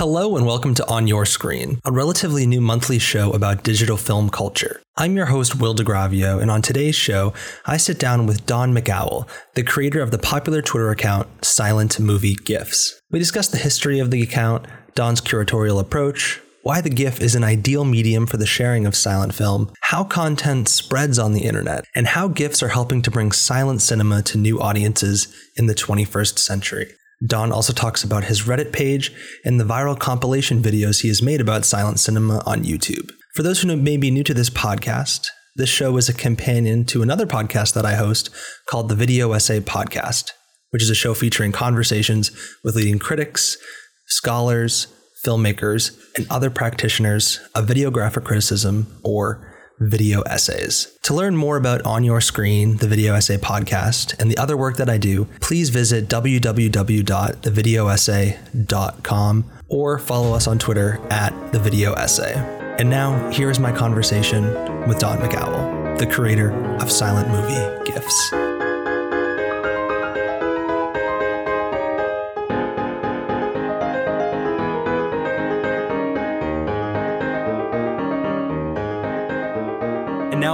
Hello and welcome to On Your Screen, a relatively new monthly show about digital film culture. I'm your host, Will DiGravio, and on today's show, I sit down with Don McHoull, the creator of the popular Twitter account Silent Movie GIFs. We discuss the history of the account, Don's curatorial approach, why the GIF is an ideal medium for the sharing of silent film, how content spreads on the internet, and how GIFs are helping to bring silent cinema to new audiences in the 21st century. Don also talks about his Reddit page and the viral compilation videos he has made about silent cinema on YouTube. For those who may be new to this podcast, this show is a companion to another podcast that I host called the Video Essay Podcast, which is a show featuring conversations with leading critics, scholars, filmmakers, and other practitioners of videographic criticism or video essays. To learn more about On Your Screen, the Video Essay podcast, and the other work that I do, please visit www.thevideoessay.com or follow us on Twitter at The Video Essay. And now, here is my conversation with Don McHoull, the creator of Silent Movie GIFs.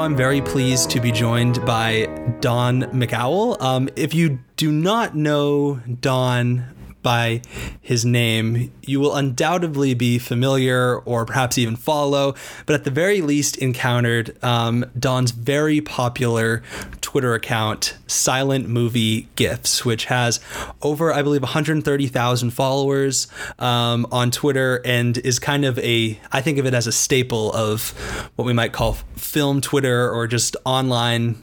I'm very pleased to be joined by Don McHoull. Um, if you do not know Don by his name, you will undoubtedly be familiar or perhaps even follow, but at the very least encountered um, Don's very popular Twitter account, Silent Movie GIFs, which has over, I believe, 130,000 followers um, on Twitter and is kind of a, I think of it as a staple of what we might call film Twitter or just online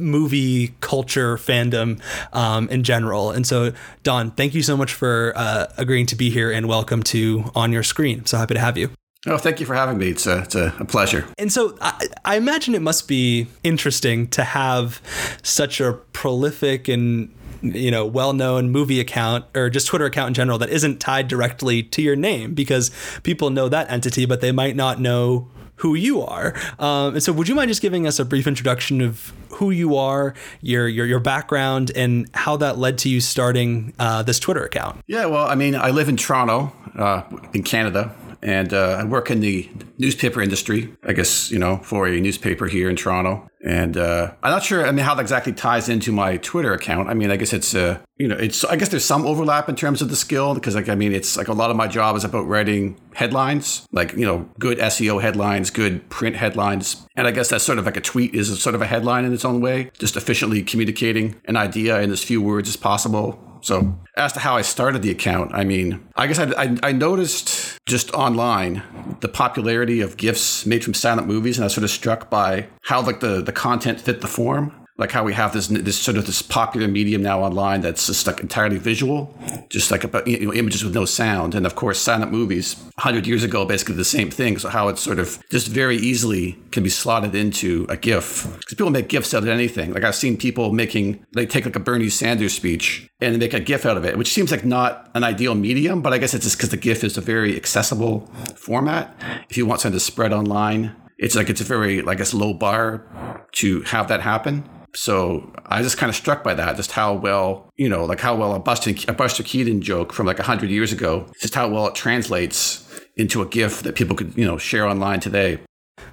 movie culture fandom um, in general. And so, Don, thank you so much for uh, agreeing to be here and welcome to On Your Screen. So happy to have you. Oh, thank you for having me. It's a, it's a, a pleasure. And so I, I, imagine it must be interesting to have such a prolific and you know well-known movie account or just Twitter account in general that isn't tied directly to your name because people know that entity, but they might not know who you are. Um, and so, would you mind just giving us a brief introduction of who you are, your your your background, and how that led to you starting uh, this Twitter account? Yeah, well, I mean, I live in Toronto, uh, in Canada, and uh, I work in the newspaper industry. I guess you know for a newspaper here in Toronto, and uh, I'm not sure. I mean, how that exactly ties into my Twitter account. I mean, I guess it's uh, you know, it's I guess there's some overlap in terms of the skill because like I mean, it's like a lot of my job is about writing headlines, like you know, good SEO headlines, good print headlines, and I guess that's sort of like a tweet is sort of a headline in its own way, just efficiently communicating an idea in as few words as possible. So, as to how I started the account, I mean, I guess I, I, I, noticed just online the popularity of GIFs made from silent movies, and I was sort of struck by how like the, the content fit the form like how we have this this sort of this popular medium now online that's just like entirely visual, just like about you know, images with no sound. And of course, silent movies 100 years ago basically the same thing. So how it's sort of just very easily can be slotted into a GIF because people make GIFs out of anything. Like I've seen people making they take like a Bernie Sanders speech and make a GIF out of it, which seems like not an ideal medium, but I guess it's just because the GIF is a very accessible format. If you want something to spread online, it's like it's a very like a low bar to have that happen so I was just kind of struck by that, just how well, you know, like how well a Buster, a Buster Keaton joke from like 100 years ago, just how well it translates into a GIF that people could, you know, share online today.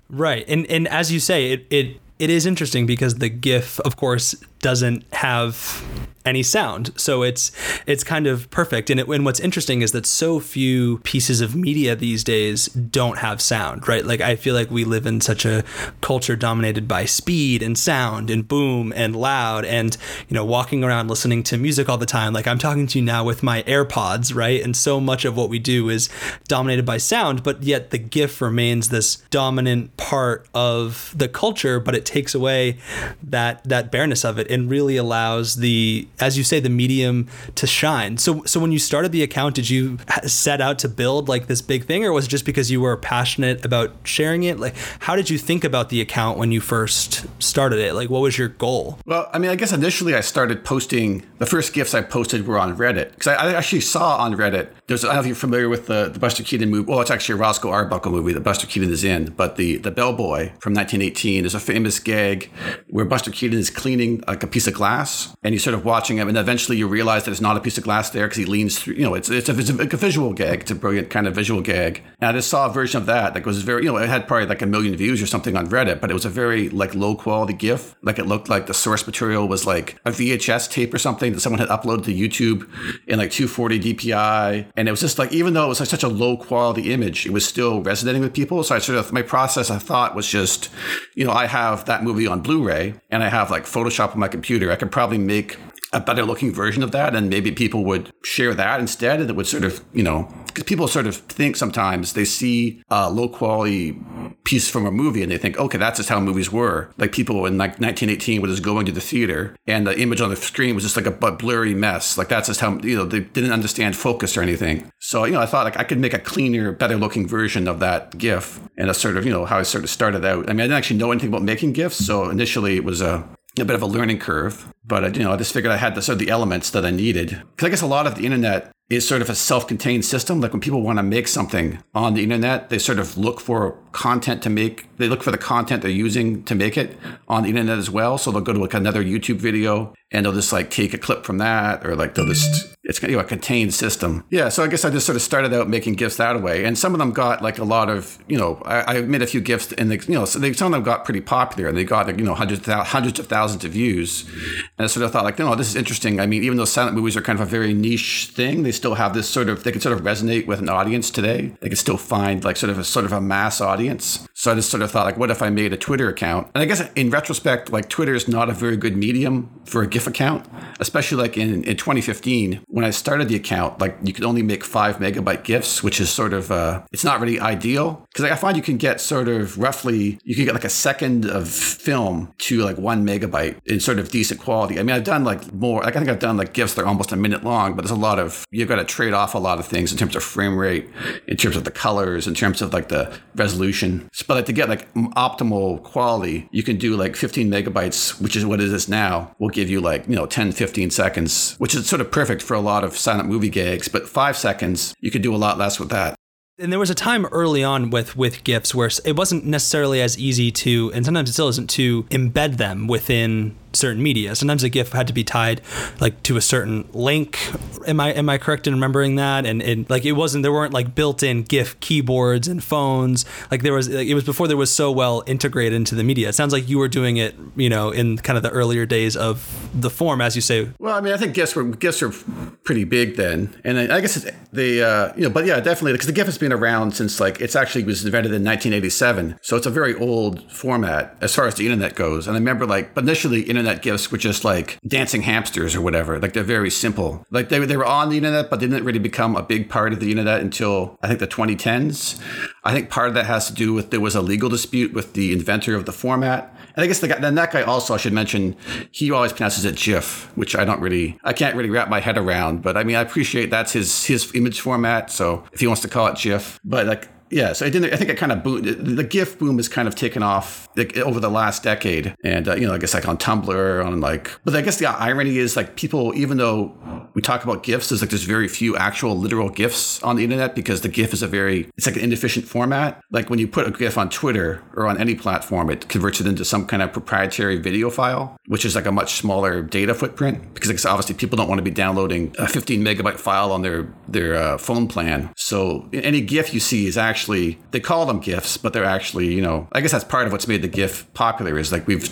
Right. And and as you say, it it it is interesting because the GIF, of course, doesn't have any sound. So it's it's kind of perfect. And, it, and what's interesting is that so few pieces of media these days don't have sound, right? Like I feel like we live in such a culture dominated by speed and sound and boom and loud and you know walking around listening to music all the time. Like I'm talking to you now with my AirPods, right? And so much of what we do is dominated by sound, but yet the GIF remains this dominant part of the culture, but it takes away that that bareness of it and really allows the as you say, the medium to shine. So, so when you started the account, did you set out to build like this big thing, or was it just because you were passionate about sharing it? Like, how did you think about the account when you first started it? Like, what was your goal? Well, I mean, I guess initially I started posting. The first GIFs I posted were on Reddit because I, I, actually saw on Reddit. There's I don't know if you're familiar with the, the Buster Keaton movie. Well, it's actually a Roscoe Arbuckle movie that Buster Keaton is in. But the the Bellboy from 1918 is a famous gag where Buster Keaton is cleaning a, like a piece of glass, and you're sort of watching him, and eventually you realize that it's not a piece of glass there because he leans through. You know, it's it's a, it's a, visual gag. It's a brilliant kind of visual gag. And I just saw a version of that that was very, you know, it had probably like a million views or something on Reddit, but it was a very like low quality GIF. Like it looked like the source material was like a VHS tape or something that someone had uploaded to YouTube in like 240 DPI, and it was just like even though it was like such a low quality image, it was still resonating with people. So I sort of my process I thought was just, you know, I have that movie on Blu-ray and I have like Photoshop on my computer. I could probably make a better looking version of that and maybe people would share that instead and it would sort of you know because people sort of think sometimes they see a low quality piece from a movie and they think okay that's just how movies were. Like people in like 1918 were just going to the theater and the image on the screen was just like a blurry mess. Like that's just how you know they didn't understand focus or anything. So you know i thought like i could make a cleaner better looking version of that gif and a sort of you know how i sort of started out. I mean i didn't actually know anything about making gifs so initially it was a a bit of a learning curve, but uh, you know, I just figured I had the sort of the elements that I needed. Because I guess a lot of the internet is sort of a self-contained system. Like when people want to make something on the internet, they sort of look for content to make. They look for the content they're using to make it on the internet as well. So they'll go to like another YouTube video and they'll just like take a clip from that, or like they'll just it's you know, a contained system. Yeah. So I guess I just sort of started out making gifts that way, and some of them got like a lot of you know I, I made a few gifts, and they, you know so they, some of them got pretty popular and they got you know hundreds of, hundreds of thousands of views, and I sort of thought like no this is interesting. I mean even though silent movies are kind of a very niche thing, they still have this sort of they can sort of resonate with an audience today. They can still find like sort of a sort of a mass audience. So I just sort of thought like, what if I made a Twitter account? And I guess in retrospect, like Twitter is not a very good medium for a GIF account, especially like in, in 2015 when I started the account. Like you could only make five megabyte GIFs, which is sort of uh, it's not really ideal because like, I find you can get sort of roughly you can get like a second of film to like one megabyte in sort of decent quality. I mean, I've done like more. Like I think I've done like GIFs that are almost a minute long, but there's a lot of you've got to trade off a lot of things in terms of frame rate, in terms of the colors, in terms of like the resolution. But like, to get like optimal quality, you can do like 15 megabytes, which is what it is now, will give you like, you know, 10, 15 seconds, which is sort of perfect for a lot of silent movie gags. But five seconds, you could do a lot less with that and there was a time early on with with gifs where it wasn't necessarily as easy to and sometimes it still isn't to embed them within certain media. Sometimes a GIF had to be tied like to a certain link. Am I am I correct in remembering that? And, and like it wasn't there weren't like built-in GIF keyboards and phones. Like there was it was before there was so well integrated into the media. It sounds like you were doing it, you know, in kind of the earlier days of the form, as you say. Well, I mean, I think GIFs were GIFs were pretty big then, and I, I guess the uh, you know, but yeah, definitely because the GIF has been around since like it's actually was invented in 1987, so it's a very old format as far as the internet goes. And I remember like, initially, internet internet gifs were just like dancing hamsters or whatever. Like they're very simple. Like they, they were on the internet, but they didn't really become a big part of the internet until I think the 2010s. I think part of that has to do with there was a legal dispute with the inventor of the format. And I guess the guy, then that guy also, I should mention, he always pronounces it GIF, which I don't really, I can't really wrap my head around. But I mean, I appreciate that's his his image format. So if he wants to call it GIF, but like yeah, so I didn't. I think it kind of. The GIF boom has kind of taken off like, over the last decade, and uh, you know, I guess like on Tumblr, on like. But I guess the irony is like people, even though we talk about GIFs, there's like there's very few actual literal GIFs on the internet because the GIF is a very it's like an inefficient format. Like when you put a GIF on Twitter or on any platform, it converts it into some kind of proprietary video file, which is like a much smaller data footprint because obviously people don't want to be downloading a 15 megabyte file on their their uh, phone plan. So any GIF you see is actually actually they call them gifs, but they're actually you know I guess that's part of what's made the GIF popular is like we've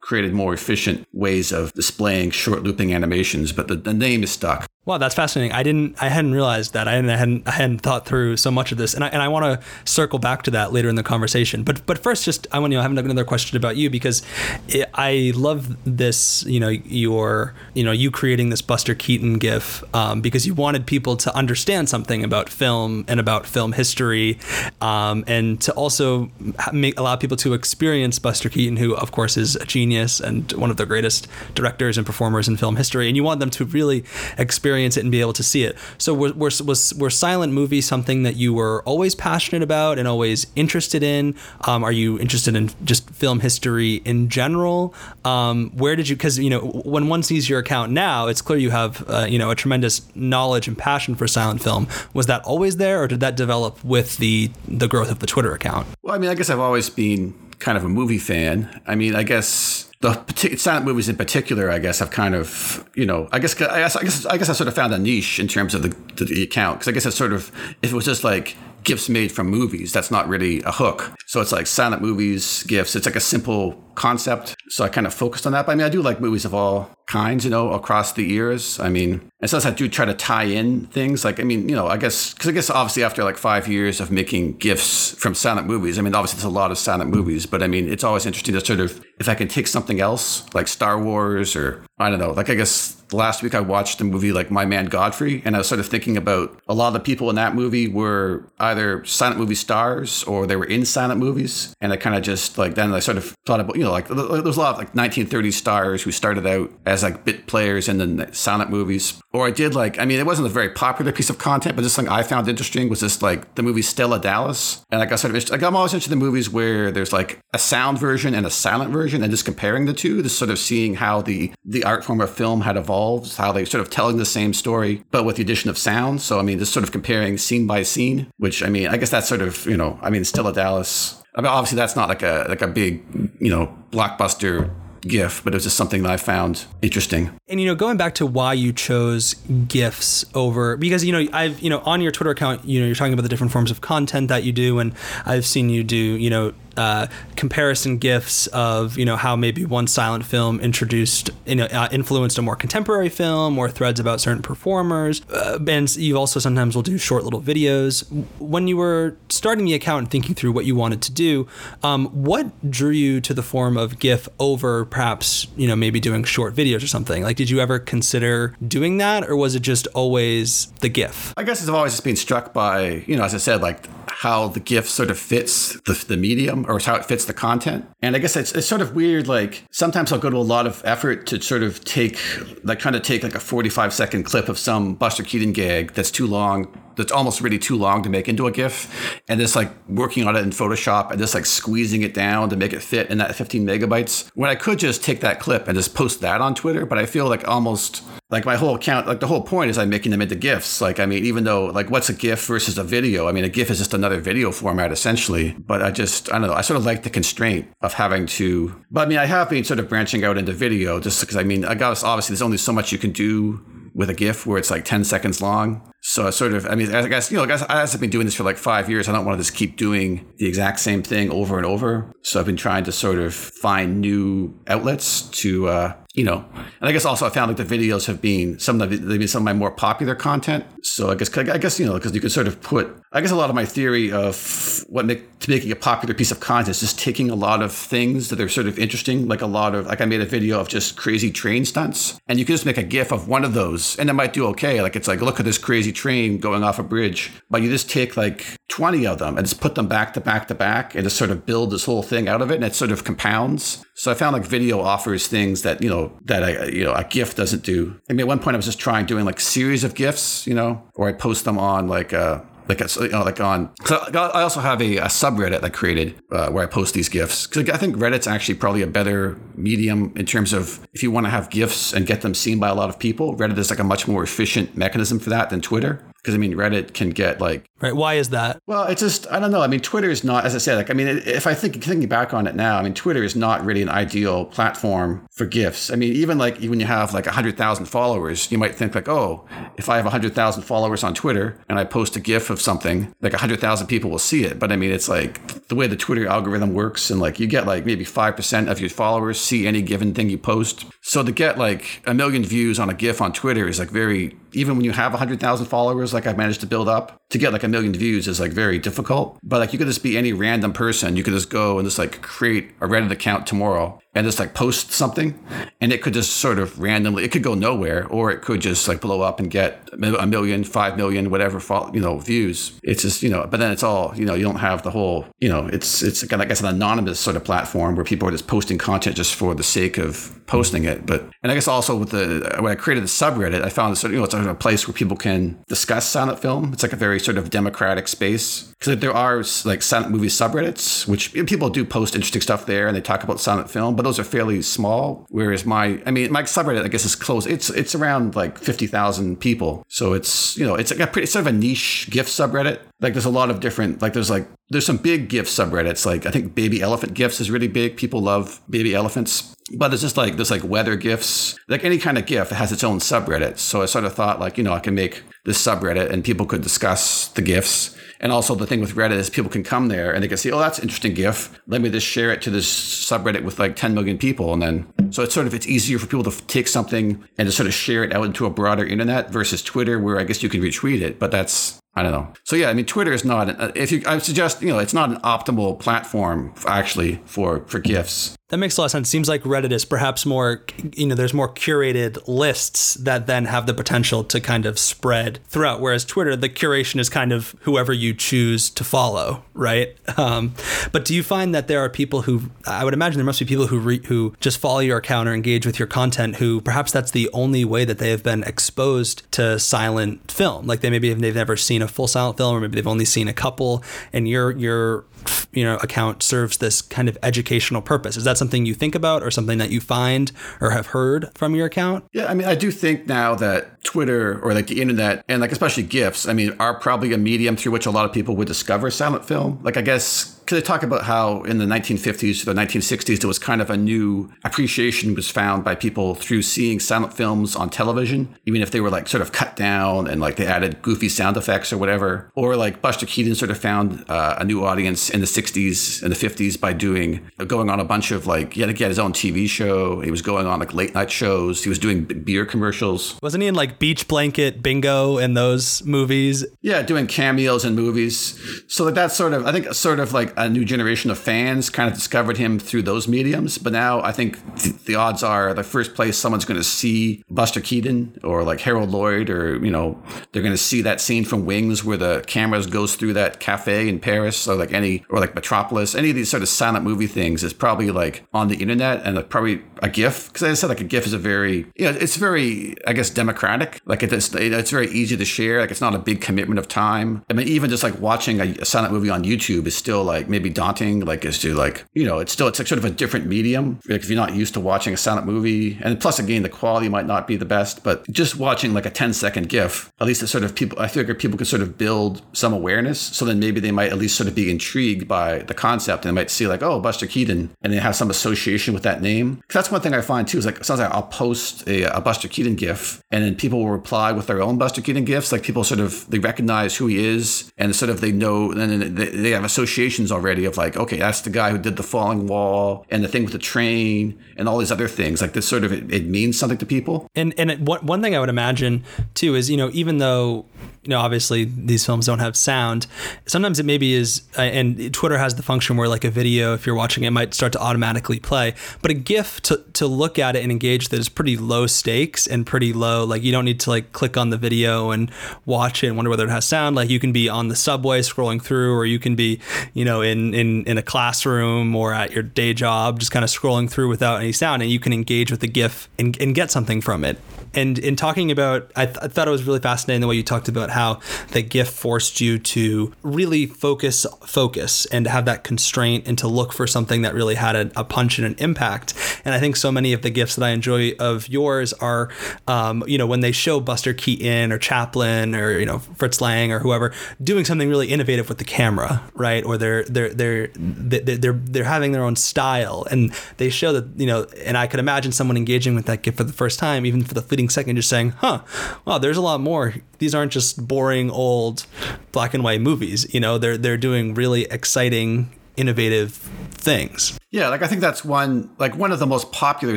created more efficient ways of displaying short looping animations, but the, the name is stuck. Wow, that's fascinating. I didn't, I hadn't realized that. I hadn't, I hadn't thought through so much of this, and I, and I want to circle back to that later in the conversation. But, but first, just I want to you know, have another question about you because it, I love this. You know, your, you know, you creating this Buster Keaton GIF um, because you wanted people to understand something about film and about film history, um, and to also make allow people to experience Buster Keaton, who of course is a genius and one of the greatest directors and performers in film history, and you want them to really experience experience it and be able to see it. So were, was silent movies something that you were always passionate about and always interested in? Um, are you interested in just film history in general? Um, where did you? Because you know when one sees your account now, it's clear you have uh, you know a tremendous knowledge and passion for silent film. Was that always there, or did that develop with the the growth of the Twitter account? Well, I mean, I guess I've always been kind of a movie fan. I mean, I guess the silent movies in particular, I guess, have kind of, you know, I guess, I guess, I guess, I guess I sort of found a niche in terms of the, the account because I guess it's sort of if it was just like gifs made from movies, that's not really a hook. So it's like silent movies, gifts. It's like a simple concept. So I kind of focused on that. But I mean, I do like movies of all kinds, you know, across the years. I mean, and sometimes I do try to tie in things. Like, I mean, you know, I guess, because I guess obviously after like five years of making gifts from silent movies, I mean, obviously there's a lot of silent movies, but I mean, it's always interesting to sort of, if I can take something else, like Star Wars or I don't know, like I guess last week I watched a movie like My Man Godfrey, and I was sort of thinking about a lot of the people in that movie were either silent movie stars or they were in silent movies. And I kind of just like, then I sort of thought about, you know, like there's a lot of like 1930s stars who started out as like bit players in the silent movies. Or I did like, I mean, it wasn't a very popular piece of content, but this thing I found interesting was just like the movie Stella Dallas. And like I sort of, like I'm always interested in movies where there's like a sound version and a silent version and just comparing the two, just sort of seeing how the, the art form of film had evolved, how they're sort of telling the same story, but with the addition of sound. So, I mean, just sort of comparing scene by scene, which I mean, I guess that's sort of, you know, I mean, Stella Dallas. I mean, obviously that's not like a, like a big, you know, blockbuster GIF, but it was just something that I found interesting. And you know, going back to why you chose GIFs over because you know, I've you know, on your Twitter account, you know, you're talking about the different forms of content that you do, and I've seen you do, you know, uh, comparison gifs of you know how maybe one silent film introduced you know uh, influenced a more contemporary film or threads about certain performers uh, and you also sometimes will do short little videos when you were starting the account and thinking through what you wanted to do um, what drew you to the form of gif over perhaps you know maybe doing short videos or something like did you ever consider doing that or was it just always the gif i guess i've always just been struck by you know as i said like how the GIF sort of fits the, the medium or how it fits the content. And I guess it's, it's sort of weird. Like sometimes I'll go to a lot of effort to sort of take, like trying to take like a 45 second clip of some Buster Keaton gag that's too long that's almost really too long to make into a GIF, and just like working on it in Photoshop and just like squeezing it down to make it fit in that 15 megabytes. When I could just take that clip and just post that on Twitter, but I feel like almost like my whole account, like the whole point is I'm making them into GIFs. Like, I mean, even though, like, what's a GIF versus a video? I mean, a GIF is just another video format essentially. But I just, I don't know, I sort of like the constraint of having to, but I mean, I have been sort of branching out into video just because I mean, I guess obviously there's only so much you can do with a GIF where it's like 10 seconds long. So I sort of, I mean, I guess, you know, I guess I've been doing this for like five years. I don't want to just keep doing the exact same thing over and over. So I've been trying to sort of find new outlets to, uh, you know, and I guess also I found like the videos have been some of the, they've been some of my more popular content. So I guess, I guess, you know, because you can sort of put, I guess a lot of my theory of what make, to making a popular piece of content is just taking a lot of things that are sort of interesting, like a lot of, like I made a video of just crazy train stunts and you can just make a GIF of one of those and it might do okay. Like it's like, look at this crazy train going off a bridge, but you just take like 20 of them and just put them back to back to back and just sort of build this whole thing out of it and it sort of compounds. So I found like video offers things that, you know, that I, you know, a GIF doesn't do. I mean, at one point I was just trying doing like series of GIFs, you know, or I post them on like, uh, like a, you know, like on. I also have a, a subreddit that I created uh, where I post these gifts because I think Reddit's actually probably a better medium in terms of if you want to have gifts and get them seen by a lot of people. Reddit is like a much more efficient mechanism for that than Twitter because I mean Reddit can get like right. Why is that? Well, it's just I don't know. I mean, Twitter is not, as I said, like I mean, if I think thinking back on it now, I mean, Twitter is not really an ideal platform for gifs. I mean, even like when you have like hundred thousand followers, you might think like, oh, if I have hundred thousand followers on Twitter and I post a GIF of something, like hundred thousand people will see it. But I mean, it's like the way the Twitter algorithm works, and like you get like maybe five percent of your followers see any given thing you post. So to get like a million views on a GIF on Twitter is like very even when you have 100,000 followers, like I've managed to build up, to get like a million views is like very difficult. But like you could just be any random person. You could just go and just like create a Reddit account tomorrow and just like post something and it could just sort of randomly it could go nowhere or it could just like blow up and get a million five million whatever you know views. It's just you know but then it's all you know you don't have the whole you know it's it's kind of I guess an anonymous sort of platform where people are just posting content just for the sake of posting it but and I guess also with the when I created the subreddit I found sort of you know it's a place where people can discuss silent film. It's like a very sort of democratic space because there are like silent movie subreddits, which people do post interesting stuff there and they talk about silent film, but those are fairly small. Whereas my, I mean, my subreddit, I guess is close. It's it's around like fifty thousand people, so it's you know it's like a pretty sort of a niche GIF subreddit. Like there's a lot of different like there's like there's some big GIF subreddits. Like I think baby elephant GIFs is really big. People love baby elephants. But there's just like there's like weather GIFs, like any kind of GIF has its own subreddit. So I sort of thought like you know I can make this subreddit and people could discuss the GIFs and also the thing with Reddit is people can come there and they can see, oh, that's interesting GIF. Let me just share it to this subreddit with like 10 million people. And then, so it's sort of, it's easier for people to take something and to sort of share it out into a broader internet versus Twitter, where I guess you can retweet it, but that's, I don't know. So yeah, I mean, Twitter is not. Uh, if you, I suggest, you know, it's not an optimal platform actually for for gifs. That makes a lot of sense. Seems like Reddit is perhaps more, you know, there's more curated lists that then have the potential to kind of spread throughout. Whereas Twitter, the curation is kind of whoever you choose to follow, right? Um, but do you find that there are people who, I would imagine there must be people who re, who just follow your account or engage with your content who perhaps that's the only way that they have been exposed to silent film. Like they maybe they've never seen a full silent film, or maybe they've only seen a couple, and your your you know account serves this kind of educational purpose. Is that something you think about or something that you find or have heard from your account? Yeah, I mean, I do think now that Twitter or like the internet and like especially GIFs, I mean, are probably a medium through which a lot of people would discover silent film. Like, I guess because they talk about how in the 1950s to the 1960s there was kind of a new appreciation was found by people through seeing silent films on television, even if they were like sort of cut down and like they added goofy sound effects or whatever. Or like Buster Keaton sort of found uh, a new audience in the 60s and the 50s by doing going on a bunch of like he had, he had his own TV show. He was going on like late night shows. He was doing beer commercials. Wasn't he in like Beach Blanket Bingo and those movies? Yeah, doing cameos in movies. So like that's sort of I think sort of like a new generation of fans kind of discovered him through those mediums. But now I think th- the odds are the first place someone's going to see Buster Keaton or like Harold Lloyd, or you know, they're going to see that scene from Wings where the cameras goes through that cafe in Paris, or like any or like Metropolis, any of these sort of silent movie things is probably like on the internet and like probably a GIF. Because I said like a GIF is a very you know it's very I guess democratic. Like it's it's very easy to share. Like it's not a big commitment of time. I mean even just like watching a, a silent movie on YouTube is still like maybe daunting, like as to like, you know, it's still, it's like sort of a different medium. Like if you're not used to watching a silent movie and plus again, the quality might not be the best, but just watching like a 10 second GIF, at least it sort of people, I figure people could sort of build some awareness. So then maybe they might at least sort of be intrigued by the concept and they might see like, oh, Buster Keaton and they have some association with that name. That's one thing I find too is like, sometimes like I'll post a, a Buster Keaton GIF and then people will reply with their own Buster Keaton GIFs. Like people sort of, they recognize who he is and sort of they know, and they have associations already of like, okay, that's the guy who did the falling wall and the thing with the train and all these other things. Like this sort of it, it means something to people. And and it, one one thing I would imagine too is you know even though you know, obviously these films don't have sound. Sometimes it maybe is, uh, and Twitter has the function where like a video, if you're watching it, might start to automatically play. But a GIF to, to look at it and engage that is pretty low stakes and pretty low. Like you don't need to like click on the video and watch it and wonder whether it has sound. Like you can be on the subway scrolling through, or you can be, you know, in in in a classroom or at your day job, just kind of scrolling through without any sound, and you can engage with the GIF and, and get something from it and in talking about, I, th- I, thought it was really fascinating the way you talked about how the GIF forced you to really focus, focus, and have that constraint and to look for something that really had a, a punch and an impact. And I think so many of the GIFs that I enjoy of yours are, um, you know, when they show Buster Keaton or Chaplin or you know Fritz Lang or whoever doing something really innovative with the camera, right? Or they're they're they're they're they're having their own style, and they show that you know. And I could imagine someone engaging with that gift for the first time, even for the fleeting second, just saying, huh, wow, there's a lot more. These aren't just boring old black and white movies. You know, they're they're doing really exciting, innovative things. Yeah, like I think that's one like one of the most popular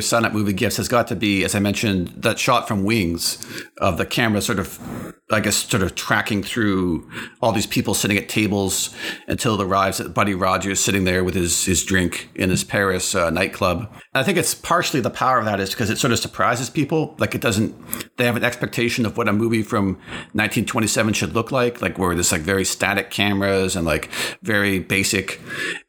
silent movie gifts has got to be, as I mentioned, that shot from Wings of the camera sort of I guess sort of tracking through all these people sitting at tables until it arrives at Buddy Rogers sitting there with his his drink in his Paris uh, nightclub. And I think it's partially the power of that is because it sort of surprises people. Like it doesn't they have an expectation of what a movie from 1927 should look like, like where there's like very static cameras and like very basic,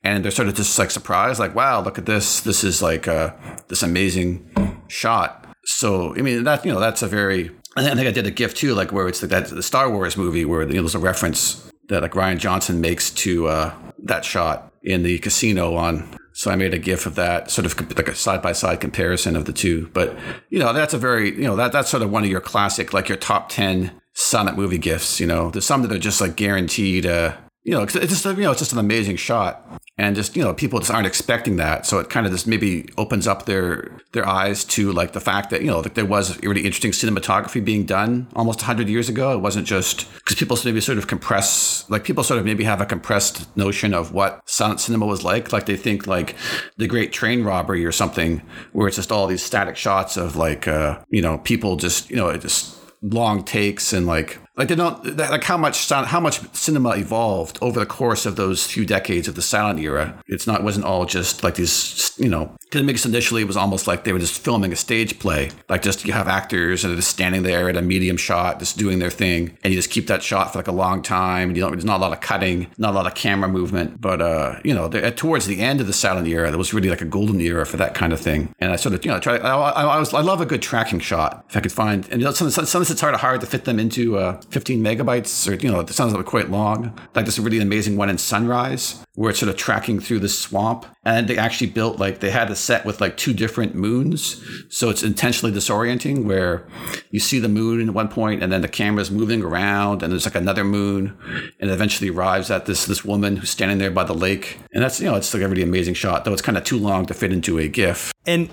and they're sort of just like surprised, like wow, look at this, this is like uh, this amazing shot. So I mean that you know that's a very I think I did a GIF too, like where it's like that the Star Wars movie where you know, there's a reference that like Rian Johnson makes to uh, that shot in the casino on. So I made a GIF of that, sort of like a side by side comparison of the two. But you know, that's a very you know that that's sort of one of your classic, like your top ten silent movie gifs. You know, there's some that are just like guaranteed. Uh, you know, it's just you know, it's just an amazing shot, and just you know, people just aren't expecting that, so it kind of just maybe opens up their their eyes to like the fact that you know that there was really interesting cinematography being done almost hundred years ago. It wasn't just because people maybe sort of compress, like people sort of maybe have a compressed notion of what silent cinema was like, like they think like the Great Train Robbery or something, where it's just all these static shots of like uh, you know people just you know just long takes and like like they don't like how much sound, how much cinema evolved over the course of those few decades of the silent era. It's not it wasn't all just like these you know because initially it was almost like they were just filming a stage play. Like just you have actors and they're just standing there at a medium shot, just doing their thing, and you just keep that shot for like a long time. And you don't there's not a lot of cutting, not a lot of camera movement. But uh, you know, towards the end of the silent era, there was really like a golden era for that kind of thing. And I sort of you know try. I, I, I was I love a good tracking shot if I could find. And you know, sometimes, sometimes it's hard hard to fit them into uh, 15 megabytes, or you know, it sounds like quite long. Like this really amazing one in Sunrise, where it's sort of tracking through the swamp, and they actually built like they had a set with like two different moons, so it's intentionally disorienting. Where you see the moon at one point, and then the camera's moving around, and there's like another moon, and it eventually arrives at this this woman who's standing there by the lake, and that's you know, it's like a really amazing shot, though it's kind of too long to fit into a GIF. And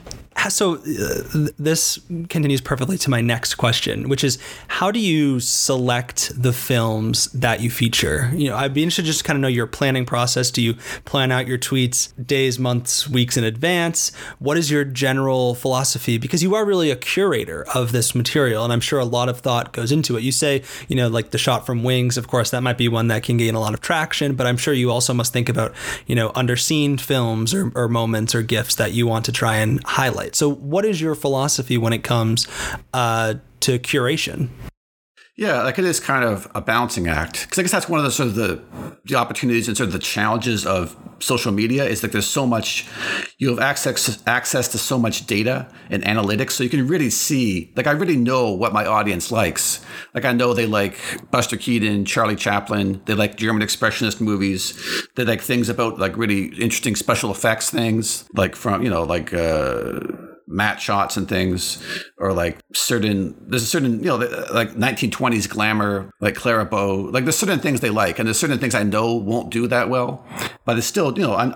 so uh, this continues perfectly to my next question, which is how do you select the films that you feature? You know, I'd be interested just to kind of know your planning process. Do you plan out your tweets days, months, weeks in advance? What is your general philosophy? Because you are really a curator of this material, and I'm sure a lot of thought goes into it. You say, you know, like the shot from Wings, of course, that might be one that can gain a lot of traction, but I'm sure you also must think about, you know, underseen films or, or moments or gifts that you want to try and highlight. So, what is your philosophy when it comes uh, to curation? Yeah, like it is kind of a balancing act because I guess that's one of the sort of the, the opportunities and sort of the challenges of social media is that there's so much you have access access to so much data and analytics, so you can really see. Like I really know what my audience likes. Like I know they like Buster Keaton, Charlie Chaplin. They like German expressionist movies. They like things about like really interesting special effects things, like from you know like. Uh, matte shots and things, or like certain there's a certain you know like 1920s glamour, like Clara Bow. Like there's certain things they like, and there's certain things I know won't do that well, but it's still you know. I'm,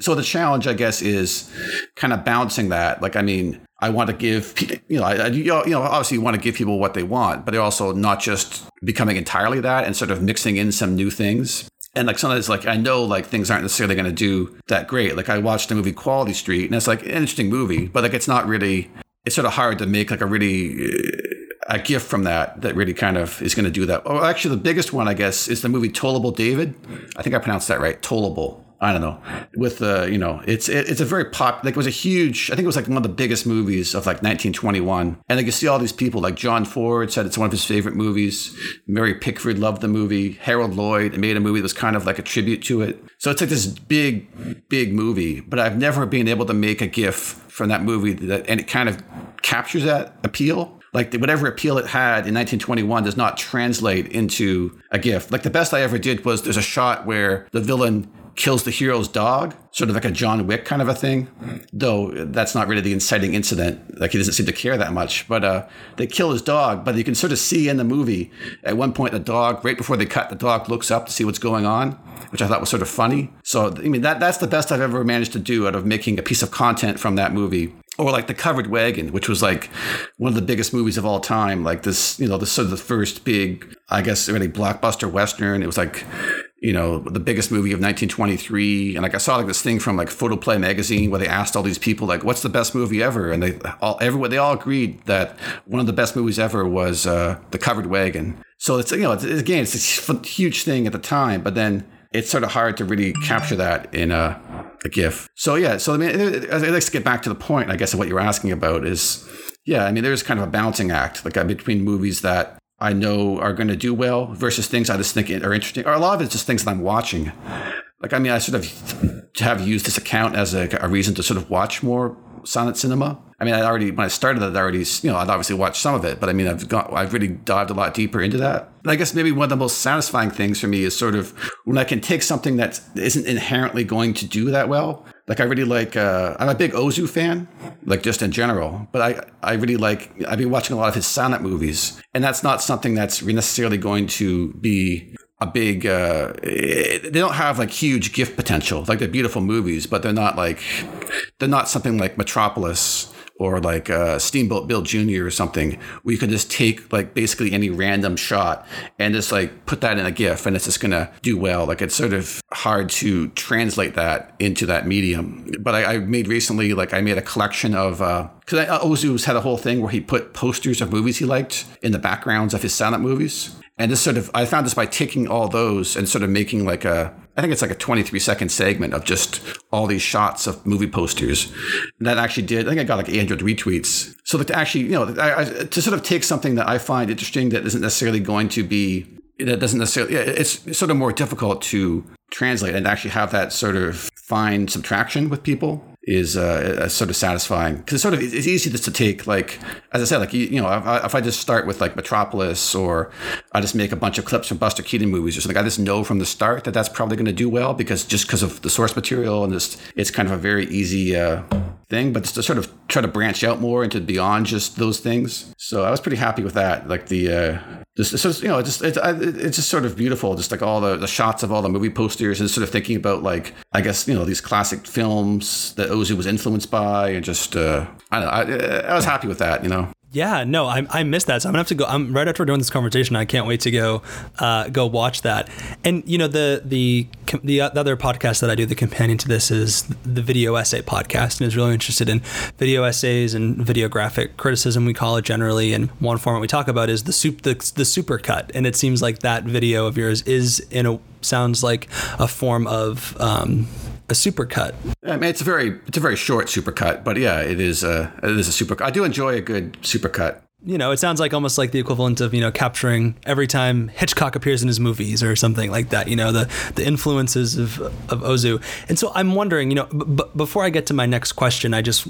so the challenge, I guess, is kind of balancing that. Like I mean, I want to give you know, I, you know, obviously you want to give people what they want, but they're also not just becoming entirely that and sort of mixing in some new things and like sometimes like I know like things aren't necessarily going to do that great. Like I watched the movie Quality Street, and it's like an interesting movie, but like it's not really. It's sort of hard to make like a really a gift from that that really kind of is going to do that. Oh, actually, the biggest one I guess is the movie Tol'able David. I think I pronounced that right. Tol'able. I don't know. With the, you know, it's it, it's a very pop. Like it was a huge. I think it was like one of the biggest movies of like 1921. And like you see all these people. Like John Ford said it's one of his favorite movies. Mary Pickford loved the movie. Harold Lloyd made a movie that was kind of like a tribute to it. So it's like this big, big movie. But I've never been able to make a GIF from that movie that and it kind of captures that appeal like whatever appeal it had in 1921 does not translate into a GIF. Like the best I ever did was there's a shot where the villain kills the hero's dog, sort of like a John Wick kind of a thing. Though that's not really the inciting incident. Like he doesn't seem to care that much. But uh, they kill his dog. But you can sort of see in the movie at one point the dog, right before they cut, the dog looks up to see what's going on, which I thought was sort of funny. So I mean that that's the best I've ever managed to do out of making a piece of content from that movie or like the covered wagon which was like one of the biggest movies of all time like this you know this sort of the first big i guess really blockbuster western it was like you know, the biggest movie of 1923. And like I saw like this thing from like Photoplay magazine where they asked all these people like, "What's the best movie ever?" And they all everyone they all agreed that one of the best movies ever was uh, The Covered Wagon. So it's you know, it's, again, it's a huge thing at the time, but then it's sort of hard to really capture that in a, a GIF. So yeah, so I mean, I'd like to get back to the point, I guess, of what you were asking about is, yeah, I mean, there's kind of a balancing act like uh, between movies that I know are going to do well versus things I just think are interesting. Or a lot of it's just things that I'm watching. Like, I mean, I sort of have used this account as a, a reason to sort of watch more silent cinema. I mean, I already when I started it, I already you know I'd obviously watched some of it, but I mean I've got I've really dived a lot deeper into that. And I guess maybe one of the most satisfying things for me is sort of when I can take something that isn't inherently going to do that well. Like I really like uh, I'm a big Ozu fan, like just in general. But I I really like I've been watching a lot of his silent movies, and that's not something that's necessarily going to be a big uh, they don't have like huge gift potential like they're beautiful movies but they're not like they're not something like metropolis or like uh, Steamboat Bill Jr. or something, where you can just take like basically any random shot and just like put that in a GIF and it's just gonna do well. Like it's sort of hard to translate that into that medium. But I, I made recently, like I made a collection of uh, because Ozu's had a whole thing where he put posters of movies he liked in the backgrounds of his silent movies. And just sort of, I found this by taking all those and sort of making like a, I think it's like a 23 second segment of just all these shots of movie posters. And that actually did, I think I got like 800 retweets. So that to actually, you know, I, I, to sort of take something that I find interesting that isn't necessarily going to be, that doesn't necessarily, it's sort of more difficult to translate and actually have that sort of fine subtraction with people is uh, sort of satisfying. Because it's sort of it's easy just to take like as I said like you, you know if I, if I, just start with like Metropolis or I just make a bunch of clips from Buster Keaton movies or something I just know from the start that that's probably going to do well because just because of the source material and just it's kind of a very easy uh, thing but to sort of try to branch out more into beyond just those things. So I was pretty happy with that like the uh, so you know just it, it's just sort of beautiful just like all the, the shots of all the movie posters and sort of thinking about like I guess you know these classic films that Ozu was influenced by and just uh, I don't know I, I was happy with that you know yeah, no, I, I missed that. So I'm gonna have to go. I'm right after doing this conversation. I can't wait to go uh, go watch that. And you know the the the, other podcast that I do, the companion to this, is the video essay podcast, and is really interested in video essays and videographic criticism. We call it generally, and one format we talk about is the soup the, the super cut. And it seems like that video of yours is in a sounds like a form of um, a supercut. I mean, it's a very it's a very short supercut, but yeah, it is a it is a super. I do enjoy a good supercut. You know, it sounds like almost like the equivalent of you know capturing every time Hitchcock appears in his movies or something like that. You know, the the influences of of Ozu. And so I'm wondering, you know, b- before I get to my next question, I just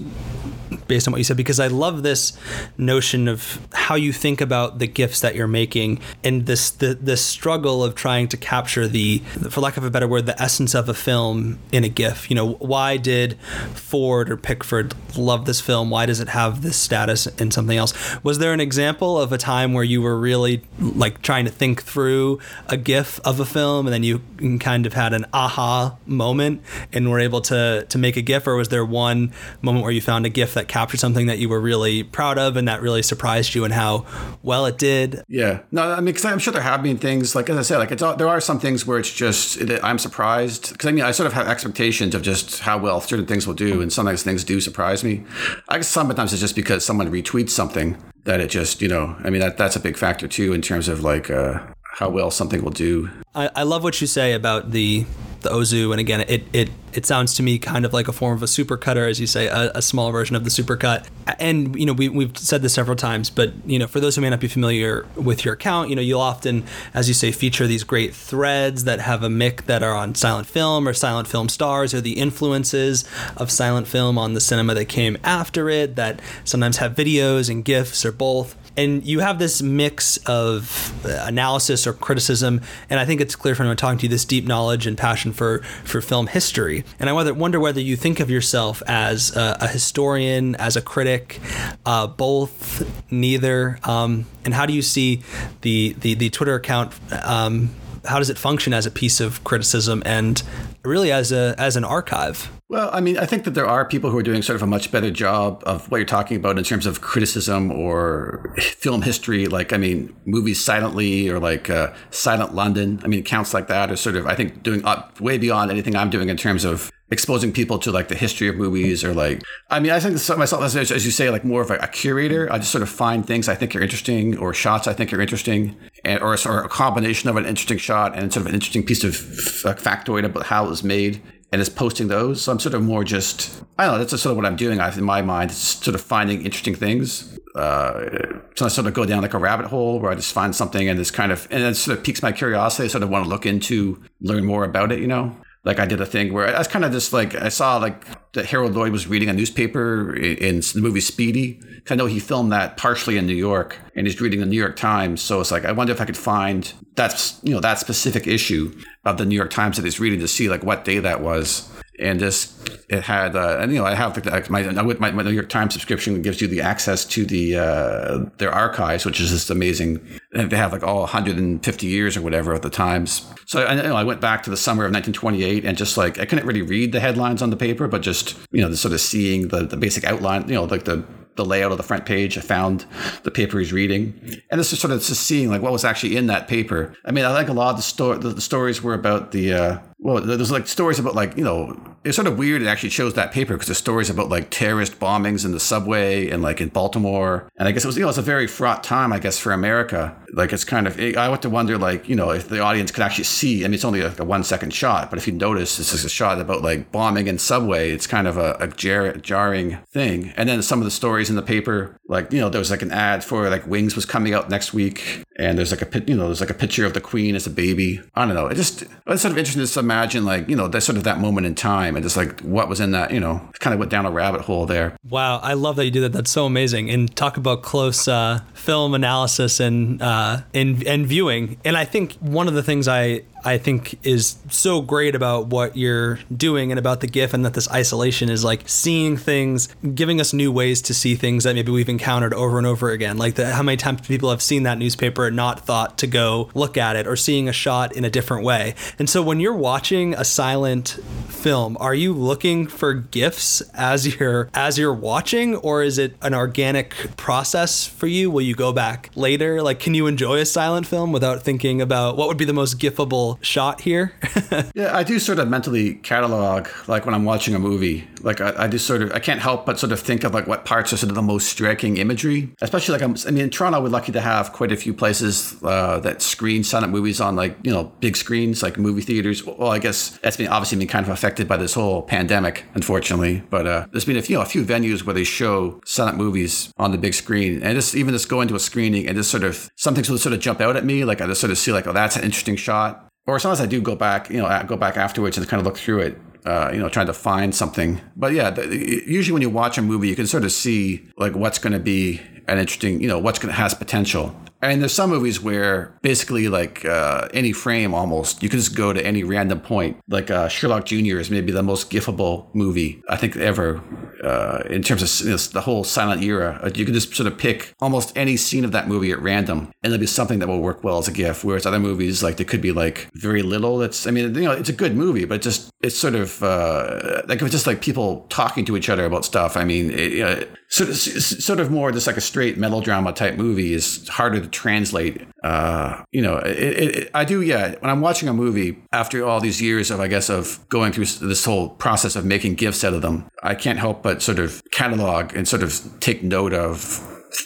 based on what you said because I love this notion of how you think about the gifts that you're making and this the the struggle of trying to capture the for lack of a better word the essence of a film in a GIF. You know, why did Ford or Pickford love this film? Why does it have this status in something else? Was there an example of a time where you were really like trying to think through a GIF of a film and then you kind of had an aha moment and were able to to make a GIF, or was there one moment where you found a GIF that captured something that you were really proud of and that really surprised you and how well it did? Yeah, no, I mean, because I'm sure there have been things like as I said, like it's all, there are some things where it's just I'm surprised because I mean I sort of have expectations of just how well certain things will do, and sometimes things do surprise me. I guess sometimes it's just because someone retweets something that it just you know I mean that that's a big factor too in terms of like uh, how well something will do. I, I love what you say about the the Ozu, and again, it it it sounds to me kind of like a form of a super cutter, as you say, a, a small version of the supercut. And you know, we we've said this several times, but you know, for those who may not be familiar with your account, you know, you'll often, as you say, feature these great threads that have a mic that are on silent film or silent film stars or the influences of silent film on the cinema that came after it. That sometimes have videos and gifs or both and you have this mix of analysis or criticism and i think it's clear from talking to you this deep knowledge and passion for for film history and i wonder, wonder whether you think of yourself as a, a historian as a critic uh, both neither um, and how do you see the the, the twitter account um, how does it function as a piece of criticism and really as a as an archive? Well, I mean, I think that there are people who are doing sort of a much better job of what you're talking about in terms of criticism or film history. Like, I mean, movies silently or like uh, Silent London. I mean, accounts like that are sort of, I think, doing up way beyond anything I'm doing in terms of exposing people to like the history of movies or like i mean i think myself as, as you say like more of a, a, curator i just sort of find things i think are interesting or shots i think are interesting and, or, or a combination of an interesting shot and sort of an interesting piece of factoid about how it was made and is posting those so i'm sort of more just i don't know that's just sort of what i'm doing I, in my mind it's sort of finding interesting things uh, so I sort of go down like a rabbit hole where I just find something and it's kind of and it sort of piques my curiosity. I sort of want to look into, learn more about it, you know. Like I did a thing where I was kind of just like I saw like that Harold Lloyd was reading a newspaper in, the movie Speedy. I know he filmed that partially in New York, and he's reading the New York Times. So it's like I wonder if I could find that's you know that specific issue of the New York Times that he's reading to see like what day that was and just it had uh, and you know I have like my, my my New York Times subscription gives you the access to the uh, their archives, which is just amazing. And they have like all 150 years or whatever of the Times. So I, you know, I went back to the summer of 1928 and just like I couldn't really read the headlines on the paper, but just you know the sort of seeing the the basic outline, you know, like the the layout of the front page. I found the paper he's reading, and this is sort of just seeing like what was actually in that paper. I mean, I like a lot of the story. The, the stories were about the uh, well, there's like stories about like you know it's sort of weird. It actually shows that paper because there's stories about like terrorist bombings in the subway and like in Baltimore, and I guess it was you know it's a very fraught time I guess for America. Like it's kind of I want to wonder like you know if the audience could actually see. I mean, it's only like a one second shot, but if you notice, this is a shot about like bombing in subway. It's kind of a, a jar- jarring thing. And then some of the stories in the paper, like you know there was like an ad for like Wings was coming out next week, and there's like a you know there's like a picture of the Queen as a baby. I don't know. It just it's sort of interesting to imagine like you know that sort of that moment in time and just like what was in that you know kind of went down a rabbit hole there. Wow, I love that you do that. That's so amazing. And talk about close uh, film analysis and uh, and and viewing. And I think one of the things I I think is so great about what you're doing and about the GIF and that this isolation is like seeing things, giving us new ways to see things that maybe we've encountered over and over again. Like the, how many times people have seen that newspaper and not thought to go look at it or seeing a shot in a different way. And so when you're watching a silent film, are you looking for GIFs as you're as you're watching or is it an organic process for you? Will you go back later? Like can you enjoy a silent film without thinking about what would be the most gifable shot here. yeah, I do sort of mentally catalog like when I'm watching a movie. Like I, I just sort of I can't help but sort of think of like what parts are sort of the most striking imagery. Especially like I'm, I mean in Toronto we're lucky to have quite a few places uh, that screen silent movies on like you know big screens like movie theaters. Well, I guess that's been obviously been kind of affected by this whole pandemic, unfortunately. But uh, there's been a few you know, a few venues where they show silent movies on the big screen, and just even just going to a screening and just sort of some things will sort of jump out at me. Like I just sort of see like oh that's an interesting shot or sometimes I do go back, you know, go back afterwards and kind of look through it, uh, you know, trying to find something. But yeah, the, usually when you watch a movie, you can sort of see like what's going to be an interesting, you know, what's going to has potential. And there's some movies where basically like uh, any frame almost you can just go to any random point. Like uh, Sherlock Junior is maybe the most gifable movie I think ever uh, in terms of you know, the whole silent era. Uh, you can just sort of pick almost any scene of that movie at random, and there'll be something that will work well as a GIF. Whereas other movies like there could be like very little. That's I mean you know it's a good movie, but just it's sort of uh, like it's just like people talking to each other about stuff. I mean, it, sort of sort of more just like a straight melodrama type movie is harder to translate. Uh, you know, it, it, I do. Yeah, when I'm watching a movie after all these years of, I guess, of going through this whole process of making GIFs out of them, I can't help but sort of catalog and sort of take note of